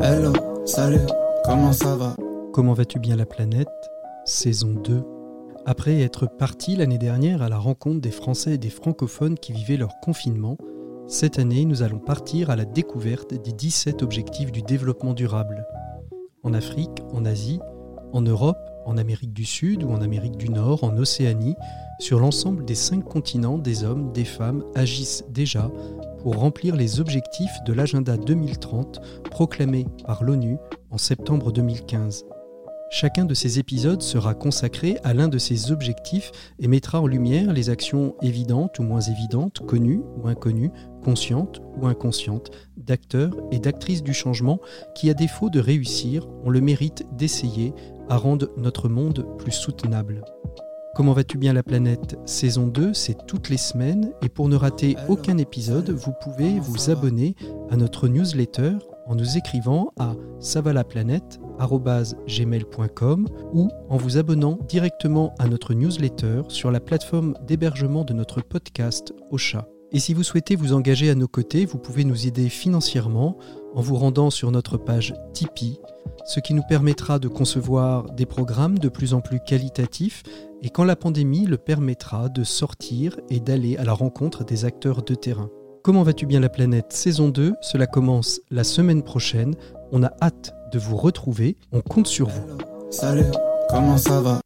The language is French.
Hello, salut, comment ça va? Comment vas-tu bien la planète? Saison 2. Après être parti l'année dernière à la rencontre des Français et des francophones qui vivaient leur confinement, cette année nous allons partir à la découverte des 17 objectifs du développement durable. En Afrique, en Asie, en Europe, en Amérique du Sud ou en Amérique du Nord, en Océanie, sur l'ensemble des cinq continents, des hommes, des femmes agissent déjà pour remplir les objectifs de l'agenda 2030 proclamé par l'ONU en septembre 2015. Chacun de ces épisodes sera consacré à l'un de ces objectifs et mettra en lumière les actions évidentes ou moins évidentes, connues ou inconnues, conscientes ou inconscientes, d'acteurs et d'actrices du changement qui, à défaut de réussir, ont le mérite d'essayer à rendre notre monde plus soutenable. Comment vas-tu bien la planète? Saison 2, c'est toutes les semaines et pour ne rater aucun épisode, vous pouvez vous abonner à notre newsletter en nous écrivant à savalaplanète.gmail.com ou en vous abonnant directement à notre newsletter sur la plateforme d'hébergement de notre podcast Ocha. Et si vous souhaitez vous engager à nos côtés, vous pouvez nous aider financièrement en vous rendant sur notre page Tipeee, ce qui nous permettra de concevoir des programmes de plus en plus qualitatifs et quand la pandémie le permettra de sortir et d'aller à la rencontre des acteurs de terrain. Comment vas-tu bien la planète? Saison 2, cela commence la semaine prochaine. On a hâte de vous retrouver, on compte sur vous. Salut, comment ça va?